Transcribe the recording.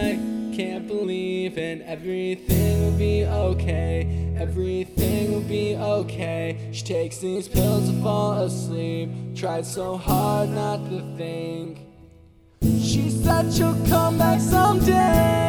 I can't believe and everything will be okay. Everything will be okay. She takes these pills to fall asleep. Tried so hard not to think. She said she'll come back someday.